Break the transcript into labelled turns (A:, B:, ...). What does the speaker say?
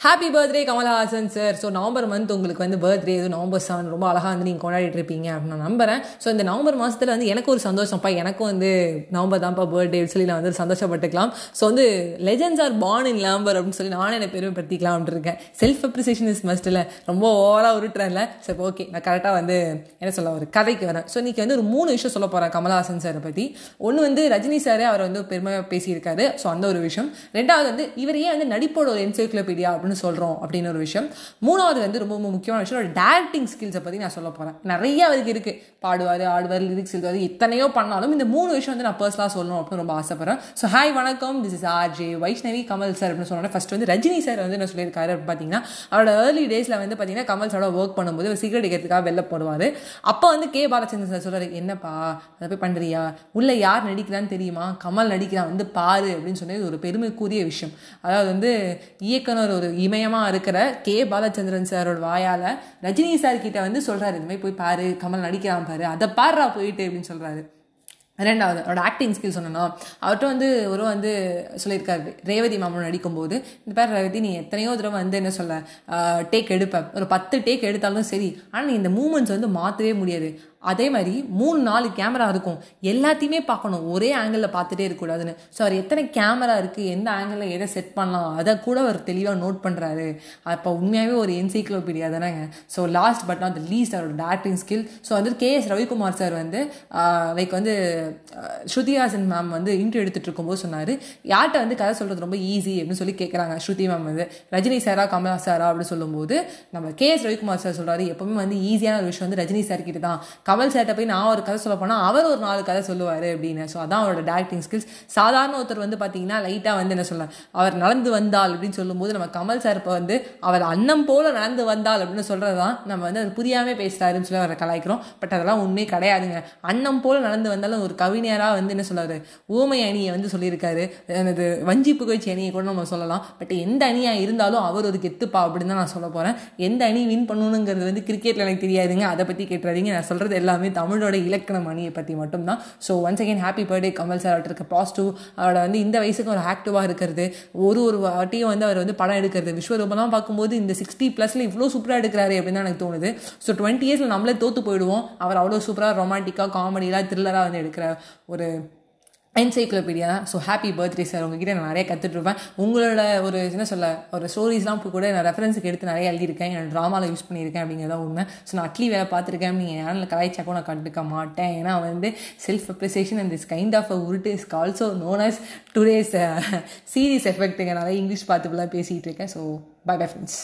A: Happy birthday Kamal Haasan sir so November month உங்களுக்கு வந்து birthday இது நவம்பர் செவன் ரொம்ப அழகாக வந்து நீங்கள் கொண்டாடிட்டு இருப்பீங்க அப்படின்னு நான் நம்புறேன். ஸோ இந்த நவம்பர் மாதத்தில் வந்து எனக்கு ஒரு சந்தோஷம்ப்பா. எனக்கும் வந்து நவம்பர் தான்ப்பா பர்த்டே சொல்லி நான் வந்து சந்தோஷப்பட்டுக்கலாம். ஸோ வந்து legends are born in November அப்படின்னு சொல்லி நானும் என்னை பெருமைப்படுத்திக்கலாம் அப்படின்னு இருக்கேன். செல்ஃப் அப்ரிசியேஷன் இஸ் மஸ்ட் இல்லை ரொம்ப ஓவராக உருட்டுறேன்ல. சரி ஓகே நான் கரெக்டாக வந்து என்ன சொல்ல ஒரு கதைக்கு வரேன். ஸோ இன்றைக்கி வந்து ஒரு மூணு விஷயம் சொல்ல போகிறேன் கமல்ஹாசன் சாரை பற்றி ஒன்று வந்து ரஜினி சாரே அவர் வந்து பெருமையாக பேசியிருக்காரு. ஸோ அந்த ஒரு விஷயம். ரெண்டாவது வந்து இவரையே வந்து நடிப்போட ஒரு என்சைக்ளோபீடியா அப்படின்னு சொல்கிறோம் அப்படின்னு ஒரு விஷயம். மூணாவது வந்து ரொம்ப ரொம்ப முக்கியமான விஷயம் ஒரு டேரக்டிங் ஸ்கில்ஸை பற்றி நான் சொல்ல போகிறேன் நிறைய அதுக்கு இருக்குது பாடுவார் ஆடுவார் லிரிக்ஸ் எழுதுவார் எத்தனையோ பண்ணாலும் இந்த மூணு விஷயம் வந்து நான் பர்சனலாக சொல்லணும் அப்படின்னு ரொம்ப ஆசைப்பட்றேன். ஸோ ஹாய் வணக்கம். This is R J Vaishnavi Kamal sir அப்படின்னு சொன்னோட ஃபஸ்ட் வந்து ரஜினி சார் வந்து என்ன சொல்லியிருக்காரு அப்படின்னு பார்த்தீங்கன்னா அவரோட ஏர்லி டேஸில் வந்து பார்த்தீங்கன்னா கமல் சாரோட ஒர்க் பண்ணும்போது ஒரு சிகரெட் எடுக்கிறதுக்காக வெளில போடுவார். அப்போ வந்து கே பாலச்சந்திரன் சார் சொல்கிறார் என்னப்பா அதை போய் பண்ணுறியா உள்ளே யார் நடிக்கிறான்னு தெரியுமா? கமல் நடிக்கிறான் வந்து பாரு அப்படின்னு சொன்னது ஒரு பெருமைக்குரிய விஷயம். அதாவது வந்து இயக்குனர் ஒரு இமயமாக இருக்கிற கே. பாலச்சந்திரன் சாரோட வாயால் ரஜினி சார் கிட்ட வந்து சொல்கிறாரு இந்த மாதிரி போய் பாரு கமல் நடிக்கிறான் பாரு அதை பாடுறா போயிட்டு அப்படின்னு சொல்கிறாரு ரெண்டாவது அவரோட ஆக்டிங் ஸ்கில் சொன்னோன்னா அவர்கிட்ட வந்து ஒரு வந்து சொல்லியிருக்காரு ரேவதி மாமன் நடிக்கும்போது இந்த பேர் ரேவதி நீ எத்தனையோ தடவை வந்து என்ன சொல்ல டேக் எடுப்பேன் ஒரு பத்து டேக் எடுத்தாலும் சரி ஆனால் நீ இந்த மூமெண்ட்ஸ் வந்து மாற்றவே முடியாது. அதே மாதிரி மூணு நாலு கேமரா இருக்கும். எல்லாத்தையுமே பார்க்கணும். ஒரே ஆங்கிளில் பார்த்துட்டே இருக்கக்கூடாதுன்னு. ஸோ அவர் எத்தனை கேமரா இருக்குது எந்த ஆங்கிளில் எதை செட் பண்ணலாம் அதை கூட அவர் தெளிவாக நோட் பண்ணுறாரு அப்போ உண்மையாகவே ஒரு என்சைக்ளோபீடியா தானேங்க. So last but not the least அவரோட டேரக்டிங் ஸ்கில் ஸோ வந்து கே எஸ் ரவிக்குமார் சார் வந்து லைக் வந்து ஸ்ருதிஹாசன் மேம் வந்து இன்ட்ரோ எடுத்துகிட்டு இருக்கும்போது சொன்னார். யார்கிட்ட வந்து கதை சொல்கிறது ரொம்ப ஈஸி அப்படின்னு சொல்லி கேட்குறாங்க ஸ்ருதி மேம் வந்து. ரஜினி சாரா கமலா சாரா அப்படின்னு சொல்லும்போது நம்ம கே எஸ் ரவிக்குமார் சார் சொல்கிறாரு எப்பவுமே வந்து ஈஸியான ஒரு விஷயம் வந்து ரஜினி சார் கிட்ட தான். கமல் சார்கிட்ட போய் நான் ஒரு கதை சொல்ல போனால் அவர் ஒரு நாலு கதை சொல்லுவார் அப்படின்னு. ஸோ அதான் அவரோட டேரக்டிங் ஸ்கில்ஸ் சாதாரண ஒருத்தர் வந்து பார்த்தீங்கன்னா லைட்டாக வந்து என்ன சொல்ல அவர் நடந்து வந்தால் அப்படின்னு சொல்லும்போது நம்ம கமல் சார் இப்போ வந்து அவர் அன்னம் போல நடந்து வந்தால் அப்படின்னு சொல்கிறது தான் நம்ம வந்து அது புரியாமல் பேசுகிறாருன்னு சொல்லி அவரை கலாய்க்கிறோம். பட் அதெல்லாம் உண்மையே கிடையாதுங்க. அன்னம் போல நடந்து வந்தாலும் ஒரு கவிஞராக வந்து என்ன சொல்லுவார் ஊமை அணியை வந்து சொல்லியிருக்காரு. எனது வஞ்சி புகழ்ச்சி அணியை கூட நம்ம சொல்லலாம். பட் எந்த அணியாக இருந்தாலும் அவர் ஒரு கெத்துப்பா அப்படின்னு தான் நான் சொல்ல போகிறேன் எந்த அணி வின் பண்ணணுங்கிறது வந்து கிரிக்கெட்டில் எனக்கு தெரியாதுங்க. அதை பற்றி கேட்டுறாதீங்க. நான் சொல்கிறது எல்லாமே தமிழோட இலக்கண மணியை பற்றி மட்டும்தான். So once again happy birthday Kamal sir அவர்கிட்ட இருக்க பாசிட்டிவ் அவரோட வந்து இந்த வயசுக்கு ஒரு ஆக்டிவாக இருக்கிறது. ஒரு ஒரு வாட்டியும் வந்து அவர் வந்து படம் எடுக்கிறது. விஸ்வரூபம்லாம் பார்க்கும்போது இந்த சிக்ஸ்டி ப்ளஸில் இவ்வளோ சூப்பராக எடுக்கிறாரு அப்படின்னு தான் எனக்கு தோணுது. ஸோ டுவெண்ட்டி இயர்ஸில் நம்மளே தோற்று போயிடுவோம். அவர் அவ்வளோ சூப்பராக ரொமான்டிக்காக காமெடியெலாம் த்ரில்லராக வந்து எடுக்கிற ஒரு encyclopedia so happy birthday sir உங்ககிட்ட நான் நிறைய கற்றுட்ருப்பேன் உங்களோட ஒரு என்ன சொல்ல ஒரு ஸ்டோரிஸ்லாம் இப்போ கூட நான் ரெஃபரன்ஸுக்கு எடுத்து நிறைய எழுதியிருக்கேன். என்னோட ட்ராமாவில் யூஸ் பண்ணியிருக்கேன் அப்படிங்கிறத உண்மை. ஸோ நான் அட்லி வேலை பார்த்துருக்கேன். நீங்கள் யாரில் கலாய்ச்சா கூட நான் கண்டுக்க மாட்டேன். ஏன்னா வந்து self appreciation and this kind of a உருட்டு is also known as today's serious எஃபெக்ட்டுங்க நிறைய இங்கிலீஷ் பார்த்துலாம் பேசிகிட்டு இருக்கேன். So by bye friends